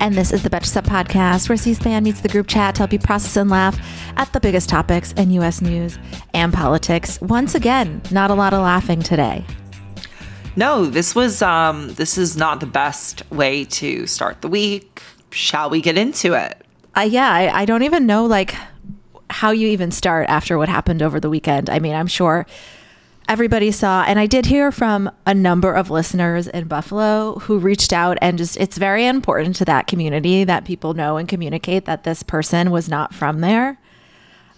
And this is the Betches Sup Podcast, where C-SPAN meets the group chat to help you process and laugh at the biggest topics in U.S. news and politics. Once again, not a lot of laughing today. No, this was um this is not the best way to start the week. Shall we get into it? Uh, yeah, I, I don't even know like how you even start after what happened over the weekend. I mean, I'm sure everybody saw and i did hear from a number of listeners in buffalo who reached out and just it's very important to that community that people know and communicate that this person was not from there.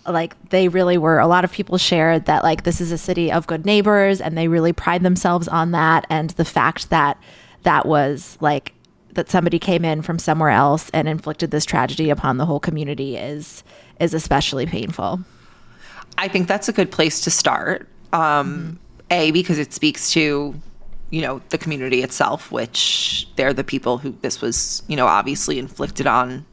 Like they really were a lot of people shared that like this is a city of good neighbors and they really pride themselves on that and the fact that that was like that somebody came in from somewhere else and inflicted this tragedy upon the whole community is is especially painful. I think that's a good place to start um, mm-hmm. A, because it speaks to, you know, the community itself, which they're the people who this was, you know, obviously inflicted on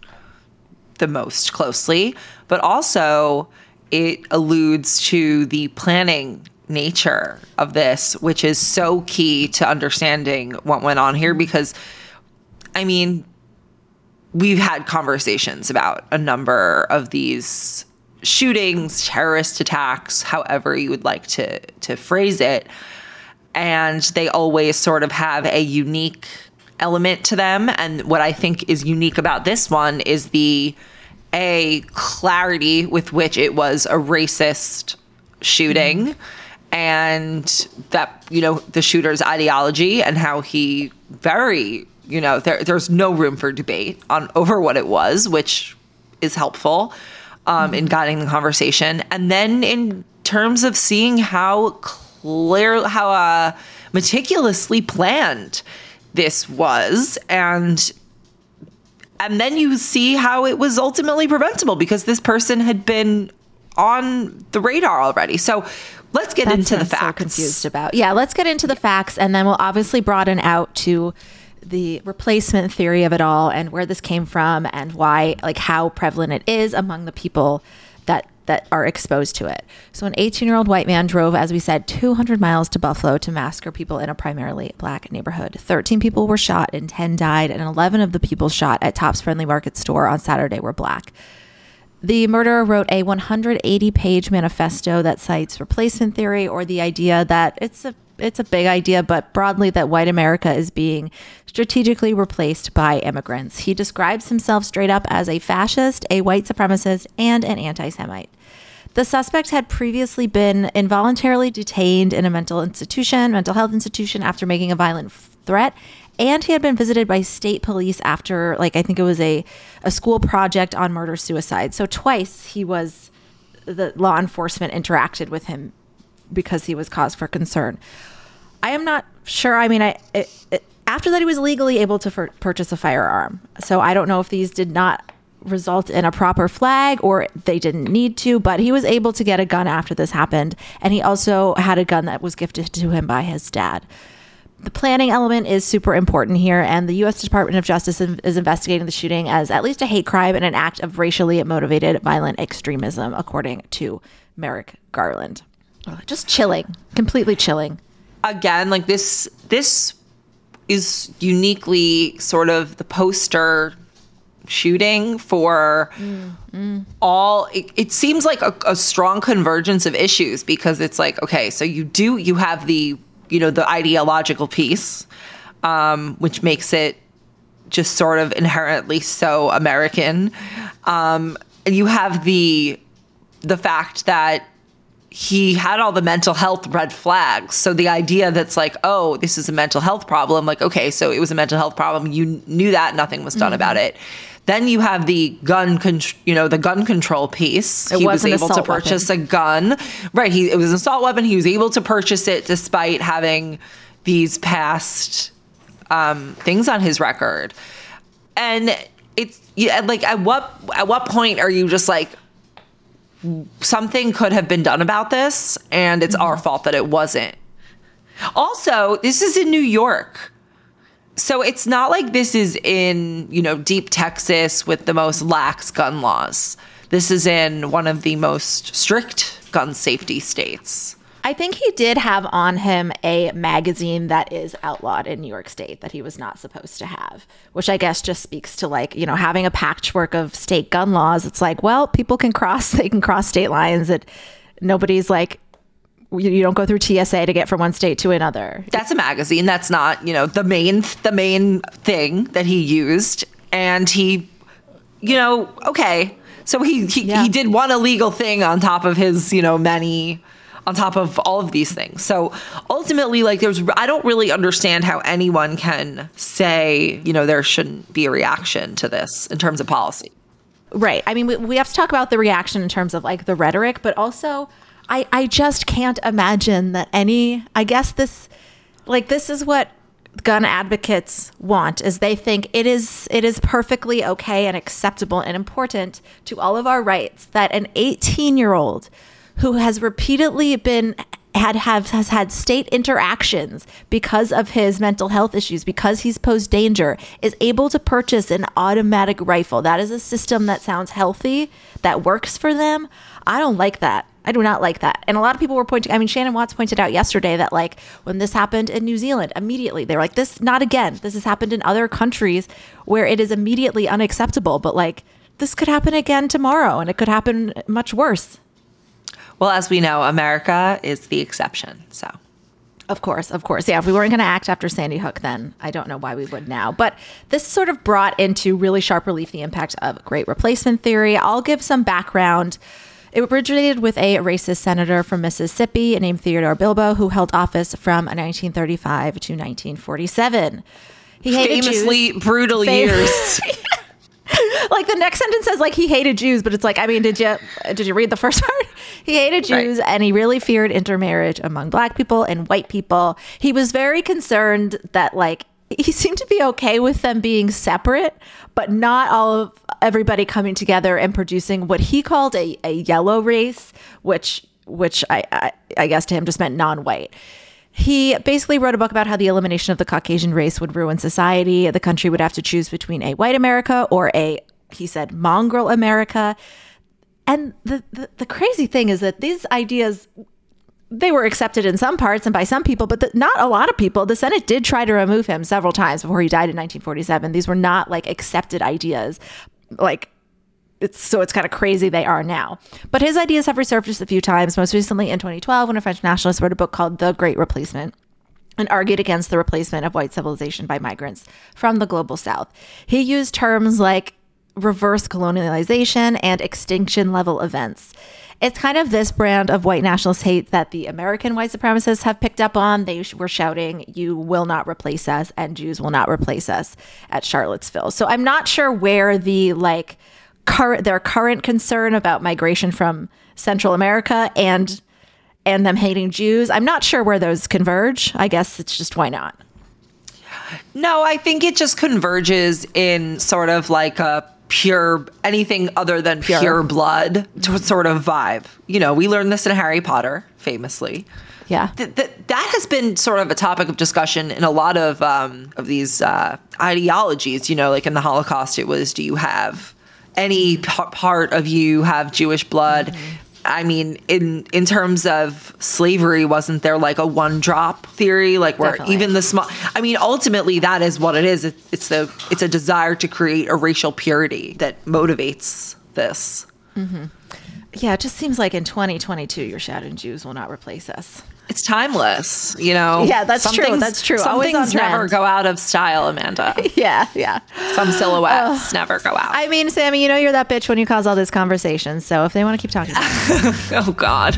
the most closely. But also, it alludes to the planning nature of this, which is so key to understanding what went on here because, I mean, we've had conversations about a number of these shootings, terrorist attacks, however you would like to to phrase it. And they always sort of have a unique element to them. And what I think is unique about this one is the a clarity with which it was a racist shooting mm-hmm. and that you know the shooter's ideology and how he very you know there, there's no room for debate on over what it was which is helpful um, in guiding the conversation. And then in terms of seeing how clear, how uh, meticulously planned this was, and and then you see how it was ultimately preventable because this person had been on the radar already. So let's get That's into the facts. So confused about yeah, let's get into the facts, and then we'll obviously broaden out to the replacement theory of it all and where this came from and why like how prevalent it is among the people that that are exposed to it. So an 18-year-old white man drove as we said 200 miles to Buffalo to massacre people in a primarily black neighborhood. 13 people were shot and 10 died and 11 of the people shot at Tops Friendly Market store on Saturday were black. The murderer wrote a 180 page manifesto that cites replacement theory or the idea that it's a it's a big idea, but broadly that white America is being strategically replaced by immigrants. He describes himself straight up as a fascist, a white supremacist, and an anti Semite. The suspect had previously been involuntarily detained in a mental institution, mental health institution, after making a violent threat. And he had been visited by state police after, like, I think it was a, a school project on murder suicide. So, twice he was, the law enforcement interacted with him because he was cause for concern. I am not sure. I mean, I it, it, after that he was legally able to for, purchase a firearm. So I don't know if these did not result in a proper flag or they didn't need to, but he was able to get a gun after this happened, and he also had a gun that was gifted to him by his dad. The planning element is super important here, and the U.S. Department of Justice is investigating the shooting as at least a hate crime and an act of racially motivated violent extremism, according to Merrick Garland. Oh, just chilling, completely chilling. Again like this this is uniquely sort of the poster shooting for all it, it seems like a, a strong convergence of issues because it's like okay so you do you have the you know the ideological piece um, which makes it just sort of inherently so american. Um, and you have the the fact that he had all the mental health red flags. So the idea that's like, oh, this is a mental health problem, like, okay, so it was a mental health problem. You knew that, nothing was done about it. Then you have the gun, con- you know, the gun control piece. It he was able to purchase a gun, right? He it was an assault weapon. He was able to purchase it despite having these past um, things on his record. And it's yeah, like at what at what point are you just like something could have been done about this and it's our mm-hmm. fault that it wasn't. Also, this is in New York. So it's not like this is in, you know, deep Texas with the most lax gun laws. This is in one of the most strict gun safety states. I think he did have on him a magazine that is outlawed in New York State that he was not supposed to have, which I guess just speaks to like, you know, having a patchwork of state gun laws. It's like, well, people can cross, they can cross state lines. It nobody's like, you, you don't go through TSA to get from one state to another. That's a magazine. That's not, you know, the main the main thing that he used. And he, you know, okay. So he he, Yeah. he did one illegal thing on top of his, you know, many on top of all of these things. So ultimately, like there's I don't really understand how anyone can say, you know, there shouldn't be a reaction to this in terms of policy. Right. I mean, we, we have to talk about the reaction in terms of like the rhetoric, but also I, I just can't imagine that any, I guess this, like, this is what gun advocates want is they think it is it is perfectly okay and acceptable and important to all of our rights that an 18 year old who has repeatedly been had have has had state interactions because of his mental health issues because he's posed danger is able to purchase an automatic rifle. That is a system that sounds healthy that works for them. I don't like that. I do not like that. And a lot of people were pointing i mean shannon watts pointed out yesterday that like when this happened in new zealand immediately they were like this not again. This has happened in other countries where it is immediately unacceptable. But like this could happen again tomorrow and it could happen much worse Well, as we know, America is the exception. So Of course, of course. Yeah, if we weren't going to act after Sandy Hook, then I don't know why we would now. But this sort of brought into really sharp relief the impact of great replacement theory. I'll give some background. It originated with a racist senator from Mississippi named Theodore Bilbo, who held office from 1935 to 1947. He hated famously Jews. brutal Fam- years. like the next sentence says like he hated Jews, but it's like I mean, did you did you read the first part? He hated Jews and he really feared intermarriage among black people and white people. He was very concerned that like he seemed to be okay with them being separate, but not all of everybody coming together and producing what he called a, a yellow race, which which I, I I guess to him just meant non-white. He basically wrote a book about how the elimination of the Caucasian race would ruin society. The country would have to choose between a white America or a, he said, mongrel America. And the, the, the crazy thing is that these ideas, they were accepted in some parts and by some people, but the, not a lot of people. The Senate did try to remove him several times before he died in 1947. These were not like accepted ideas. Like, it's so it's kind of crazy they are now. But his ideas have resurfaced a few times, most recently in 2012 when a French nationalist wrote a book called The Great Replacement and argued against the replacement of white civilization by migrants from the global south. He used terms like reverse colonialization and extinction level events. It's kind of this brand of white nationalist hate that the American white supremacists have picked up on. They were shouting, You will not replace us, and Jews will not replace us at Charlottesville. So I'm not sure where the like current their current concern about migration from Central America and and them hating Jews. I'm not sure where those converge. I guess it's just why not. No, I think it just converges in sort of like a pure anything other than pure, blood to sort of vibe. You know, we learned this in Harry Potter, famously. Yeah. Th- th- that has been sort of a topic of discussion in a lot of um, of these uh, ideologies. You know, like in the Holocaust, it was, do you have any p- part of you have Jewish blood? Mm-hmm. I mean, in in terms of slavery, wasn't there like a one drop theory, like where Definitely. even the small? I mean, ultimately, that is what it is. It, it's the it's a desire to create a racial purity that motivates this. Mm-hmm. Yeah, it just seems like in 2022, your shouting Jews will not replace us. It's timeless, you know. Yeah, that's true. That's true. Some Always things never go out of style, Amanda. Yeah, yeah. Some silhouettes never go out. I mean, Sami, you know you're that bitch when you cause all this conversation. So if they want to keep talking, oh God.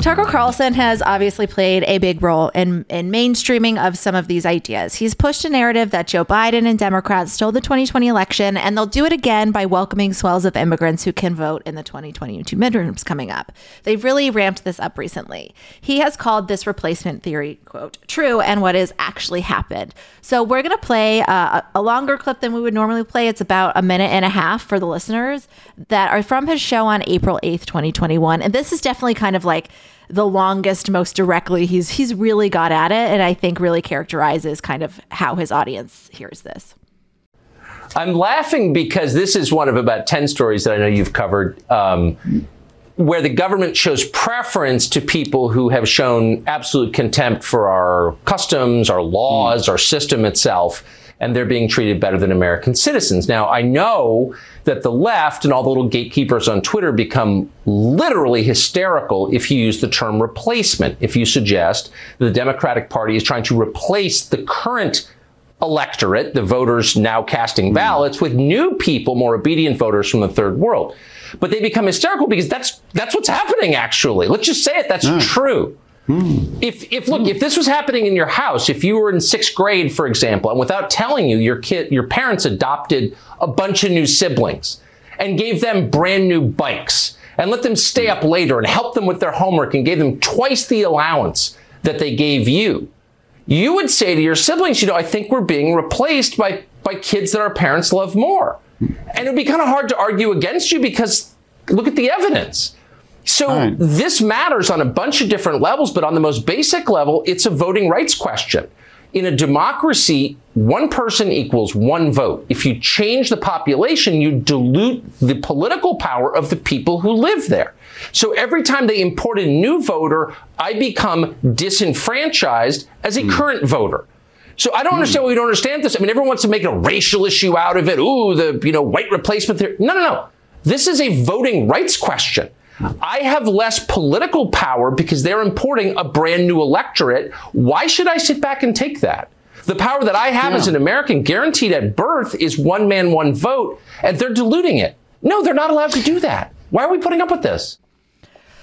Tucker Carlson has obviously played a big role in, in mainstreaming of some of these ideas. He's pushed a narrative that Joe Biden and Democrats stole the 2020 election, and they'll do it again by welcoming swells of immigrants who can vote in the 2022 midterms coming up. They've really ramped this up recently. He has called this replacement theory, quote, true and what has actually happened. So we're going to play uh, a longer clip than we would normally play. It's about a minute and a half for the listeners that are from his show on April 8th, 2021. And this is definitely kind of like the longest most directly he's he's really got at it and i think really characterizes kind of how his audience hears this I'm laughing because this is one of about 10 stories that I know you've covered um, where the government shows preference to people who have shown absolute contempt for our customs, our laws, our system itself, and they're being treated better than American citizens. Now, I know that the left and all the little gatekeepers on Twitter become literally hysterical if you use the term replacement, if you suggest that the Democratic Party is trying to replace the current electorate, the voters now casting hmm. ballots, with new people, more obedient voters from the third world. But they become hysterical because that's that's what's happening actually. Let's just say it, that's hmm. true. Hmm. If if look, if this was happening in your house, if you were in sixth grade, for example, and without telling you, your kid your parents adopted a bunch of new siblings and gave them brand new bikes and let them stay up later and help them with their homework and gave them twice the allowance that they gave you you would say to your siblings, you know, I think we're being replaced by, by kids that our parents love more. And it would be kind of hard to argue against you because look at the evidence. So Right. this matters on a bunch of different levels, but on the most basic level, it's a voting rights question. in a democracy, one person equals one vote. If you change the population, you dilute the political power of the people who live there. So every time they import a new voter, I become disenfranchised as a hmm. current voter. So I don't hmm. understand why we don't understand this. I mean, everyone wants to make a racial issue out of it. Ooh, the you know white replacement theory. No, no, no. This is a voting rights question. I have less political power because they're importing a brand new electorate. Why should I sit back and take that? The power that I have as an American guaranteed at birth is one man, one vote, and they're diluting it. No, they're not allowed to do that. Why are we putting up with this?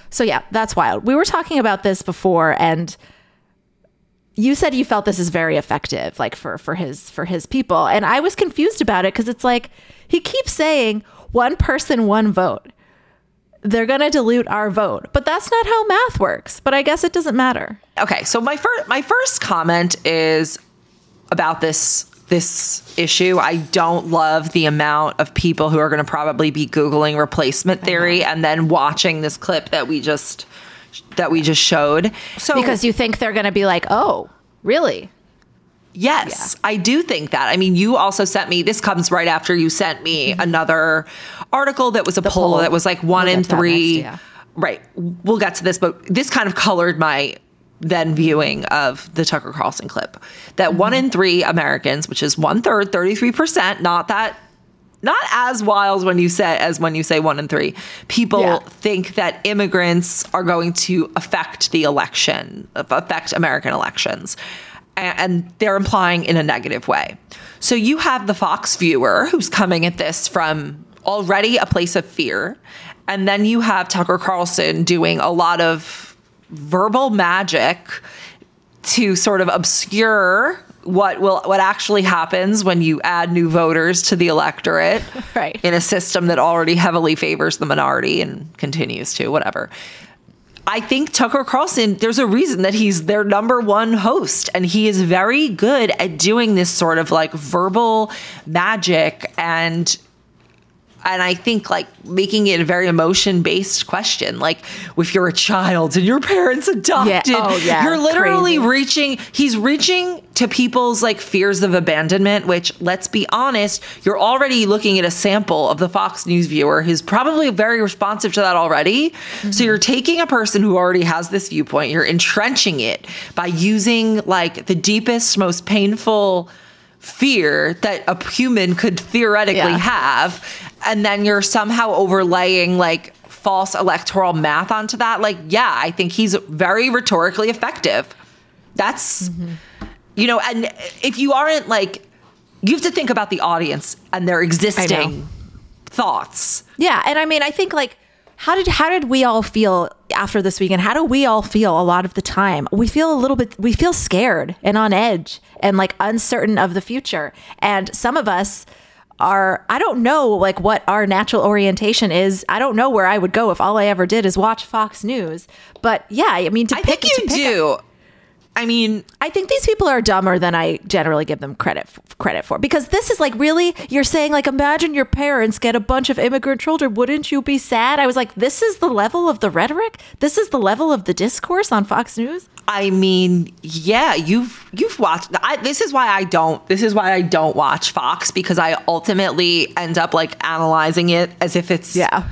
So yeah, that's wild. We were talking about this before and you said you felt this is very effective like for for his for his people and I was confused about it cuz it's like he keeps saying one person one vote. They're going to dilute our vote. But that's not how math works. But I guess it doesn't matter. Okay, so my first my first comment is about this this issue. I don't love the amount of people who are going to probably be googling replacement theory and then watching this clip that we just that we just showed. So Because you think they're going to be like, "Oh, really?" Yes, I do think that. I mean, you also sent me this comes right after you sent me another article that was a poll, Mm-hmm. poll. that was like one We'll in get to that three. next, yeah. Right. We'll get to this, but this kind of colored my then viewing of the Tucker Carlson clip. That one Mm-hmm. in three Americans, which is one third, 33%, not that not as wild when you say as when you say one in three people Yeah. think that immigrants are going to affect the election affect american elections and they're implying in a negative way so you have the fox viewer who's coming at this from already a place of fear and then you have tucker carlson doing a lot of verbal magic to sort of obscure what will what actually happens when you add new voters to the electorate Right. in a system that already heavily favors the minority and continues to whatever I think Tucker Carlson, there's a reason that he's their number one host, and he is very good at doing this sort of like verbal magic and and I think like making it a very emotion based question. Like if you're a child and your parents adopted, Oh, yeah. you're literally Crazy. reaching, he's reaching to people's like fears of abandonment, which let's be honest, you're already looking at a sample of the Fox News viewer who's probably very responsive to that already. So mm-hmm. you're taking a person who already has this viewpoint, you're entrenching it by using like the deepest, most painful fear that a human could theoretically Yeah. have and then you're somehow overlaying like false electoral math onto that like yeah i think he's very rhetorically effective that's mm-hmm. you know and if you aren't like you have to think about the audience and their existing thoughts Yeah, and I mean, I think like how did how did we all feel after this weekend? How do we all feel a lot of the time? We feel a little bit we feel scared and on edge and like uncertain of the future. And some of us are I don't know like what our natural orientation is. I don't know where I would go if all I ever did is watch Fox News. But yeah, I mean to i pick think you to pick do i mean I think these people are dumber than I generally give them credit credit for because this is like really you're saying like imagine your parents get a bunch of immigrant children wouldn't you be sad? I was like this is the level of the rhetoric? This is the level of the discourse on Fox News? I mean, yeah, you've you've watched. I, this is why I don't. This is why I don't watch Fox because I ultimately end up like analyzing it as if it's Yeah.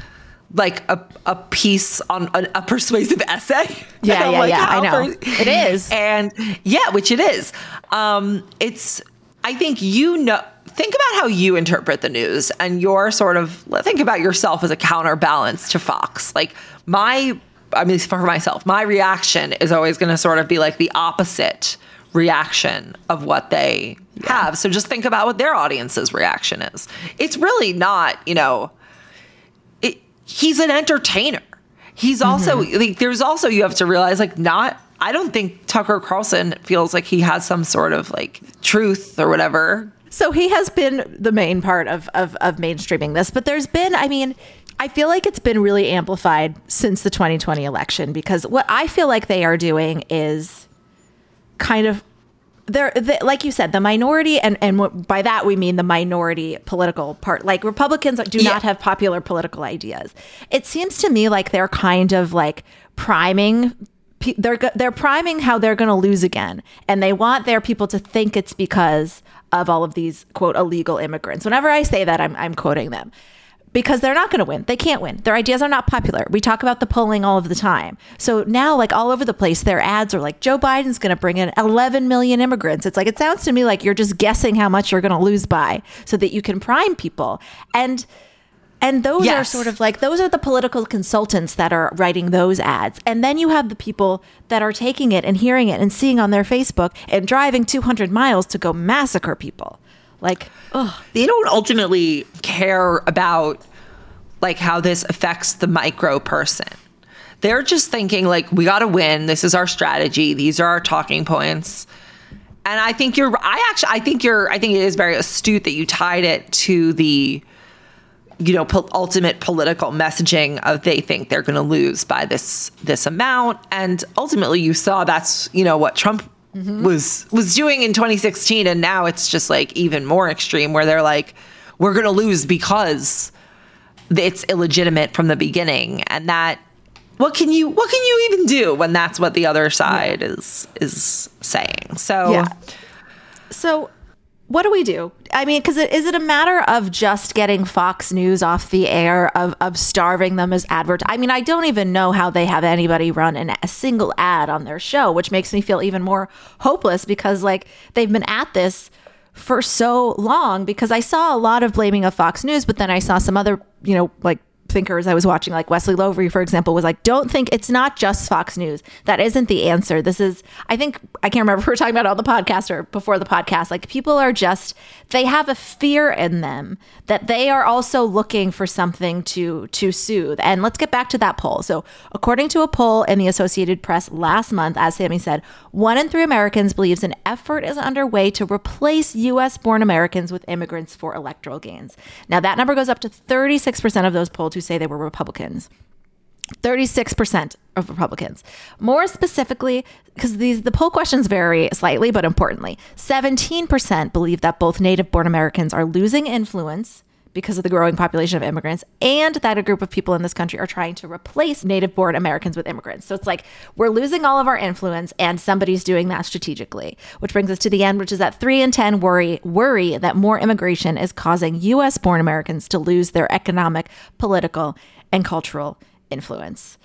Like a, a piece on a, a persuasive essay. Yeah, yeah, like, yeah, I know. It is. and yeah, which it is. Um, it's. I think you know. Think about how you interpret the news, and your sort of think about yourself as a counterbalance to Fox. Like my, I mean, for myself, my reaction is always going to sort of be like the opposite reaction of what they have. So just think about what their audience's reaction is. It's really not, you know, he's an entertainer. He's also mm-hmm. like there's also you have to realize like not I don't think Tucker Carlson feels like he has some sort of like truth or whatever. So he has been the main part of, of, of mainstreaming this, but there's been, I mean, I feel like it's been really amplified since the 2020 election because what I feel like they are doing is kind of they're they, like you said the minority and and by that we mean the minority political part like republicans do Yeah. not have popular political ideas it seems to me like they're kind of like priming they're they're priming how they're going to lose again, and they want their people to think it's because of all of these quote illegal immigrants. Whenever I say that, I'm I'm quoting them because they're not going to win. They can't win. Their ideas are not popular. We talk about the polling all of the time. So now, like all over the place, their ads are like Joe Biden's going to bring in 11 million immigrants. It's like it sounds to me like you're just guessing how much you're going to lose by, so that you can prime people and. And those are sort of like those are the political consultants that are writing those ads. And then you have the people that are taking it and hearing it and seeing on their Facebook and driving 200 miles to go massacre people. Like, ugh. they don't ultimately care about like how this affects the micro person. They're just thinking like we got to win. This is our strategy. These are our talking points. And I think you're I actually I think you're I think it is very astute that you tied it to the you know po- ultimate political messaging of they think they're going to lose by this this amount and ultimately you saw that's you know what Trump Mm-hmm. was was doing in 2016 and now it's just like even more extreme where they're like we're going to lose because it's illegitimate from the beginning. And that what can you what can you even do when that's what the other side is is saying? So Yeah. So, what do we do? I mean, because is it a matter of just getting Fox News off the air, of of starving them as advert? I mean, I don't even know how they have anybody run an, a single ad on their show, which makes me feel even more hopeless because like they've been at this for so long. Because I saw a lot of blaming of Fox News, but then I saw some other, you know, like thinkers I was watching, like Wesley Lowery, for example, was like, don't think it's not just Fox News. That isn't the answer. This is, I think, I can't remember if we were talking about on the podcast or before the podcast. Like, people are just, they have a fear in them that they are also looking for something to to soothe. And let's get back to that poll. So, according to a poll in the Associated Press last month, as Sami said, one in three Americans believes an effort is underway to replace U.S. born Americans with immigrants for electoral gains. Now, that number goes up to 36% of those polled who say they were Republicans. 36% of Republicans. More specifically, because these the poll questions vary slightly, but importantly, 17% believe that both native born Americans are losing influence because of the growing population of immigrants and that a group of people in this country are trying to replace native born Americans with immigrants. So it's like we're losing all of our influence and somebody's doing that strategically. Which brings us to the end, which is that 3 in 10 worry worry that more immigration is causing US born Americans to lose their economic, political, and cultural influence.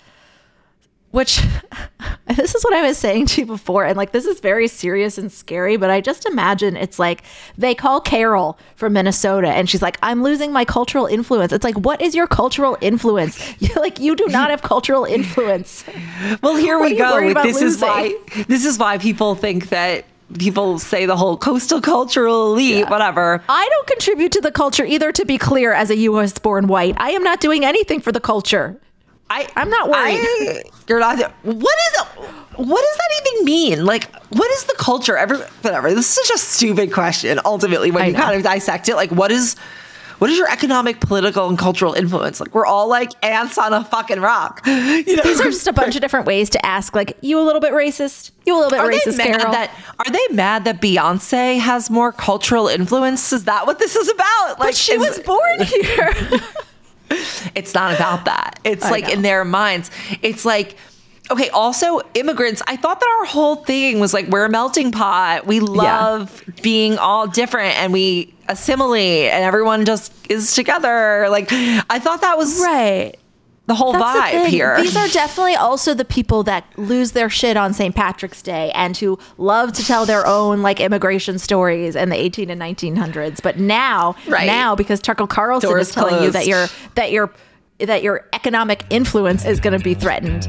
Which this is what I was saying to you before. And like, this is very serious and scary, but I just imagine it's like they call Carol from Minnesota and she's like, I'm losing my cultural influence. It's like, what is your cultural influence? You're like, you do not have cultural influence. Well, here What we go. This is why this is why people think that people say the whole coastal cultural elite, whatever. I don't contribute to the culture either, to be clear, as a US born white. I am not doing anything for the culture. I I'm not worried. I, you're not. What is? What does that even mean? Like, what is the culture? Every whatever. This is such a stupid question. Ultimately, when I you know. kind of dissect it, like, what is? What is your economic, political, and cultural influence? Like, we're all like ants on a fucking rock. You know, These are just a bunch of different ways to ask, like, you a little bit racist? You a little bit Are racist, they Carol? that are they mad that Beyonce has more cultural influence? Is that what this is about? but she is- was born here. It's not about that. It's I like know. in their minds. It's like okay, also immigrants. I thought that our whole thing was like we're a melting pot. We love being all different and we assimilate and everyone just is together. Like I thought that was right. The whole That's vibe thing. here. These are definitely also the people that lose their shit on St. Patrick's Day and who love to tell their own like immigration stories in the 18 and 1900s. But now, Right. now because Tucker Carlson Doors is telling you that your that your that your economic influence is going to be threatened.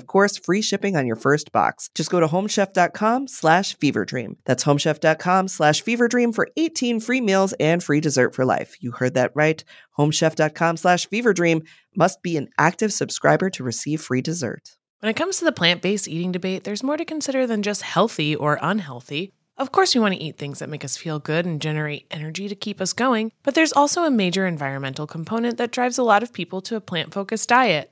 of course free shipping on your first box. Just go to homechef.com slash feverdream. That's homechef.com slash feverdream for 18 free meals and free dessert for life. You heard that right. Homechef.com slash feverdream must be an active subscriber to receive free dessert. When it comes to the plant based eating debate, there's more to consider than just healthy or unhealthy. Of course, we want to eat things that make us feel good and generate energy to keep us going, but there's also a major environmental component that drives a lot of people to a plant focused diet.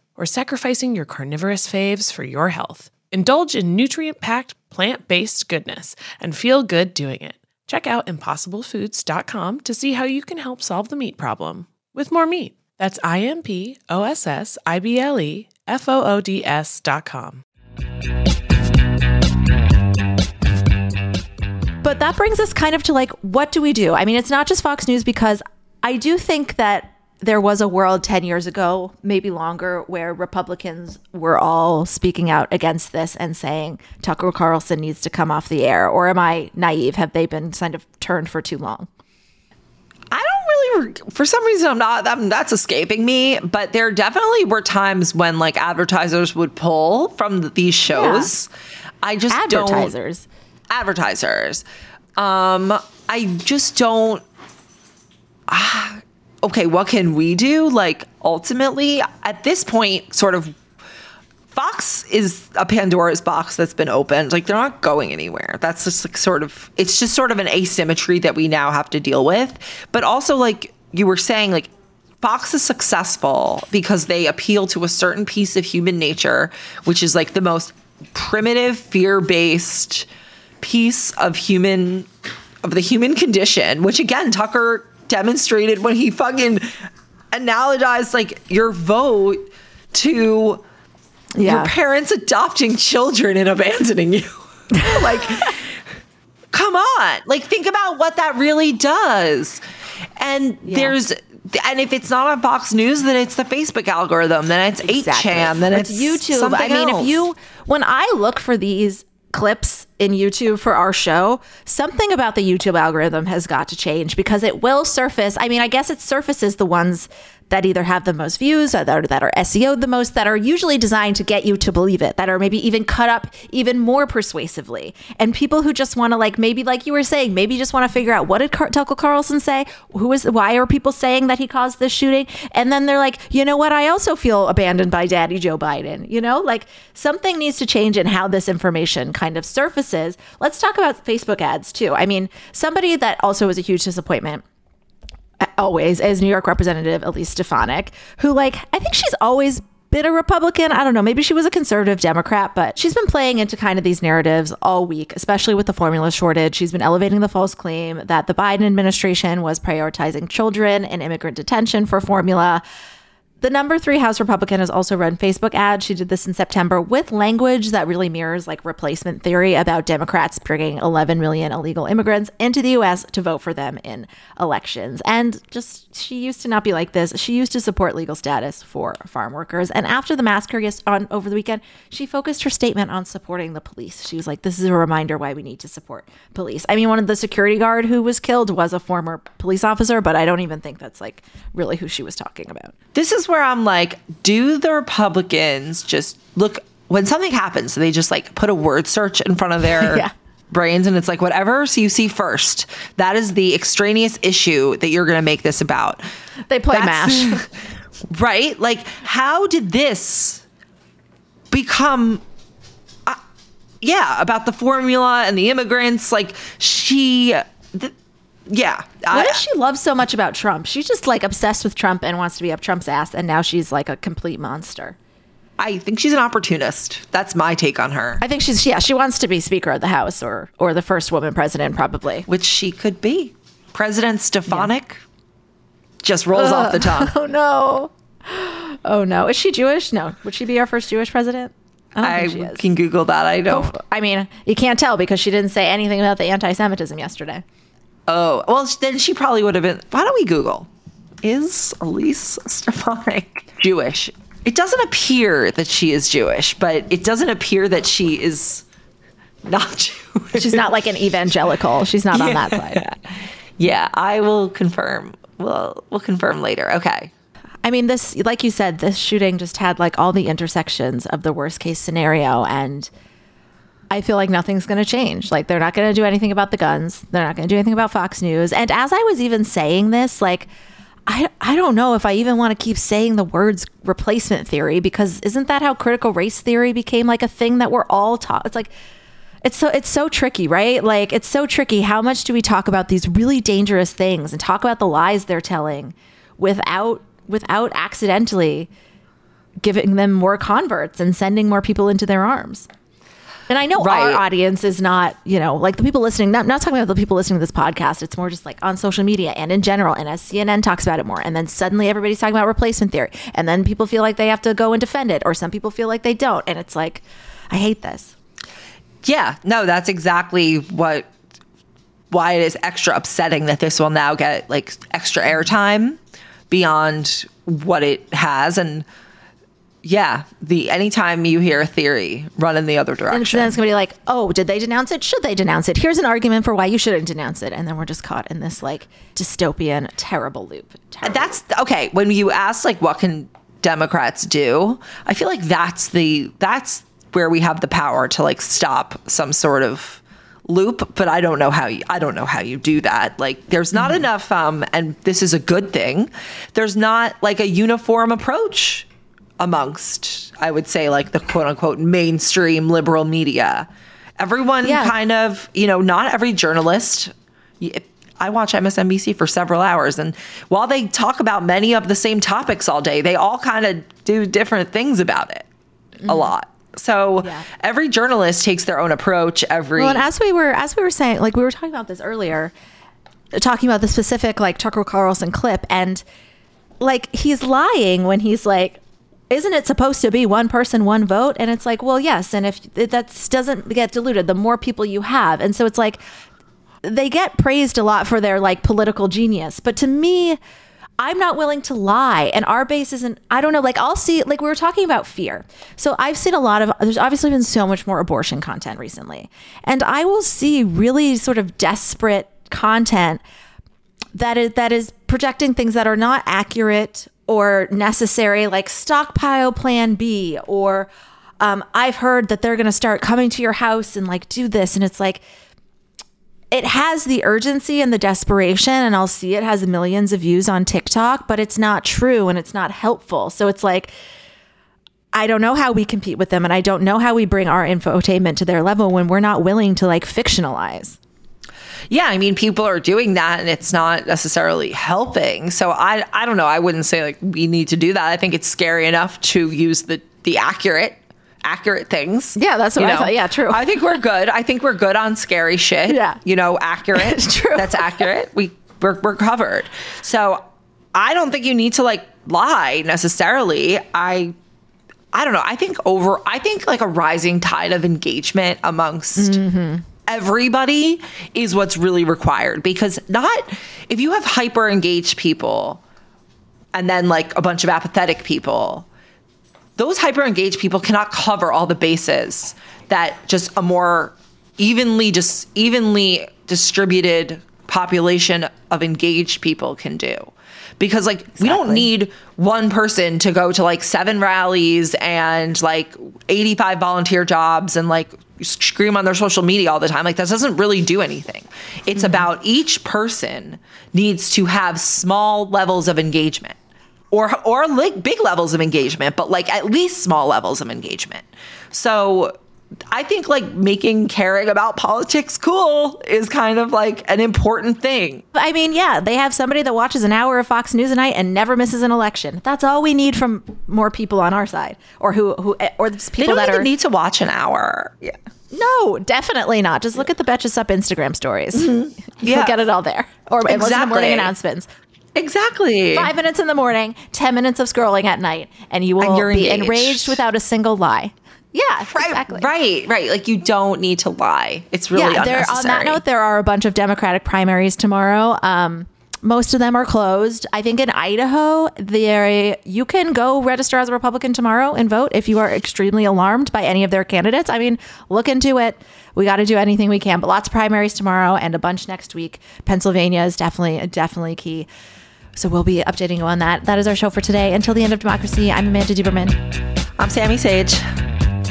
or sacrificing your carnivorous faves for your health. Indulge in nutrient packed, plant based goodness and feel good doing it. Check out impossiblefoods.com to see how you can help solve the meat problem with more meat. That's I M P O S S I B L E F O O D S.com. But that brings us kind of to like, what do we do? I mean, it's not just Fox News because I do think that there was a world 10 years ago, maybe longer, where Republicans were all speaking out against this and saying Tucker Carlson needs to come off the air. Or am I naive? Have they been kind of turned for too long? I don't really, for some reason, I'm not, I'm, that's escaping me. But there definitely were times when like advertisers would pull from these shows. Yeah. I just advertisers. don't. Advertisers. Advertisers. Um, I just don't. Ah, okay, what can we do? Like, ultimately, at this point, sort of Fox is a Pandora's box that's been opened. Like they're not going anywhere. That's just like sort of it's just sort of an asymmetry that we now have to deal with. But also like you were saying like Fox is successful because they appeal to a certain piece of human nature, which is like the most primitive fear-based piece of human of the human condition, which again Tucker demonstrated when he fucking analogized like your vote to yeah. your parents adopting children and abandoning you. like, come on. Like, think about what that really does. And yeah. there's, and if it's not on Fox News, then it's the Facebook algorithm, then it's exactly. 8chan, then it's, it's YouTube. I mean, else. if you, when I look for these clips in YouTube for our show, something about the YouTube algorithm has got to change because it will surface. I mean, I guess it surfaces the ones that either have the most views or that are, that are SEO'd the most, that are usually designed to get you to believe it, that are maybe even cut up even more persuasively. And people who just want to, like, maybe, like you were saying, maybe just want to figure out what did Car- Tucker Carlson say? Who is, why are people saying that he caused this shooting? And then they're like, you know what? I also feel abandoned by daddy Joe Biden. You know, like something needs to change in how this information kind of surfaces. Let's talk about Facebook ads too. I mean, somebody that also was a huge disappointment always is New York Representative Elise Stefanik, who like I think she's always been a Republican. I don't know. Maybe she was a conservative Democrat, but she's been playing into kind of these narratives all week, especially with the formula shortage. She's been elevating the false claim that the Biden administration was prioritizing children and immigrant detention for formula. The number three House Republican has also run Facebook ads. She did this in September with language that really mirrors like replacement theory about Democrats bringing 11 million illegal immigrants into the US to vote for them in elections. And just, she used to not be like this. She used to support legal status for farm workers. And after the massacre on over the weekend, she focused her statement on supporting the police. She was like, this is a reminder why we need to support police. I mean, one of the security guard who was killed was a former police officer, but I don't even think that's like really who she was talking about. This is where I'm like, do the Republicans just look when something happens, they just like put a word search in front of their yeah. brains and it's like whatever so you see first. That is the extraneous issue that you're going to make this about. They play That's, MASH. right? Like how did this become uh, yeah, about the formula and the immigrants. Like she, th- yeah. What does she love so much about Trump? She's just like obsessed with Trump and wants to be up Trump's ass, and now she's like a complete monster. I think she's an opportunist. That's my take on her. I think she's yeah, she wants to be Speaker of the House or or the first woman president, probably. Which she could be. President Stefanik just rolls off the tongue. Oh no. Oh no. Is she Jewish? No. Would she be our first Jewish president? I, don't I think she is. can Google that. I don't. Oh, I mean, you can't tell because she didn't say anything about the anti-Semitism yesterday. Oh, well, then she probably would have been. Why don't we Google? Is Elise Stefanik Jewish? It doesn't appear that she is Jewish, but it doesn't appear that she is not Jewish. She's not like an evangelical. She's not on that side. Yeah, I will confirm. We'll we'll confirm later. Okay. I mean, this, like you said, this shooting just had like all the intersections of the worst case scenario. And I feel like nothing's going to change. Like, they're not going to do anything about the guns. They're not going to do anything about Fox News. And as I was even saying this, like, I, I don't know if I even want to keep saying the words replacement theory because isn't that how critical race theory became like a thing that we're all taught? It's like, it's so it's so tricky, right? Like it's so tricky. How much do we talk about these really dangerous things and talk about the lies they're telling without without accidentally giving them more converts and sending more people into their arms? And I know Right. our audience is not, you know, like the people listening, not, not talking about the people listening to this podcast. It's more just like on social media and in general. And as CNN talks about it more, and then suddenly everybody's talking about replacement theory. And then people feel like they have to go and defend it, or some people feel like they don't. And it's like, I hate this. Yeah, no, that's exactly what why it is extra upsetting that this will now get like extra airtime beyond what it has and yeah, the anytime you hear a theory run in the other direction. And then it's going to be like, oh, did they denounce it? Should they denounce it? Here's an argument for why you shouldn't denounce it. And then we're just caught in this like dystopian, terrible loop. Terrible That's okay. When you ask like what can Democrats do, I feel like that's the that's where we have the power to like stop some sort of loop, but I don't know how you I don't know how you do that. Like there's not enough um and this is a good thing. There's not like a uniform approach amongst I would say like the quote unquote mainstream liberal media. Everyone Yeah. kind of, you know, not every journalist I watch MSNBC for several hours, and while they talk about many of the same topics all day, they all kind of do different things about it a mm-hmm. lot. So Yeah. every journalist takes their own approach. Every Well, and as we were as we were saying, like we were talking about this earlier, talking about the specific like Tucker Carlson clip, and like he's lying when he's like, "Isn't it supposed to be one person, one vote?" And it's like, well, yes, and if that doesn't get diluted, the more people you have, and so it's like they get praised a lot for their like political genius, but to me. I'm not willing to lie. And our base isn't, I don't know, like I'll see, like we were talking about fear. So I've seen a lot of, there's obviously been so much more abortion content recently. And I will see really sort of desperate content that is, that is projecting things that are not accurate or necessary, like stockpile plan B, or um, I've heard that they're going to start coming to your house and like do this. And it's like, it has the urgency and the desperation and I'll see it has millions of views on TikTok, but it's not true and it's not helpful. So it's like I don't know how we compete with them and I don't know how we bring our infotainment to their level when we're not willing to like fictionalize. Yeah, I mean, people are doing that, and it's not necessarily helping. So I, I don't know. I wouldn't say like we need to do that. I think it's scary enough to use the the accurate accurate things. Yeah, that's what You I thought. Yeah, true. I think we're good. I think we're good on scary shit. Yeah. you know, accurate. True. That's accurate. We we're, we're covered. So I don't think you need to like lie necessarily. I I don't know. I think over, I think like a rising tide of engagement amongst mm-hmm. Everybody is what's really required. Because not, if you have hyper engaged people and then like a bunch of apathetic people, those hyper engaged people cannot cover all the bases that just a more evenly, just evenly distributed population of engaged people can do because like we don't need one person to go to like seven rallies and like 85 volunteer jobs and like scream on their social media all the time. Like that doesn't really do anything. It's mm-hmm. about each person needs to have small levels of engagement or or like big levels of engagement but like at least small levels of engagement. So I think like making caring about politics cool is kind of like an important thing. I mean, yeah, they have somebody that watches an hour of Fox News a night and never misses an election. That's all we need from more people on our side, or who who eh, or just They people don't that even are need to watch an hour. Yeah. no, definitely not. Just look at the Betches Sup Instagram stories. Mm-hmm. You'll Yeah. get it all there, or listen to morning announcements. Exactly. Five minutes in the morning, ten minutes of scrolling at night, and you will And be engaged. enraged without a single lie. Yeah, exactly. Right, right. Like you don't need to lie. It's really yeah, there, on that note, there are a bunch of Democratic primaries tomorrow. Um, most of them are closed. I think in Idaho, there you can go register as a Republican tomorrow and vote if you are extremely alarmed by any of their candidates. I mean, look into it. We got to do anything we can, but lots of primaries tomorrow and a bunch next week. Pennsylvania is definitely definitely key. So we'll be updating you on that. That is our show for today. Until the end of democracy, I'm Amanda Duberman, I'm Sami Sage.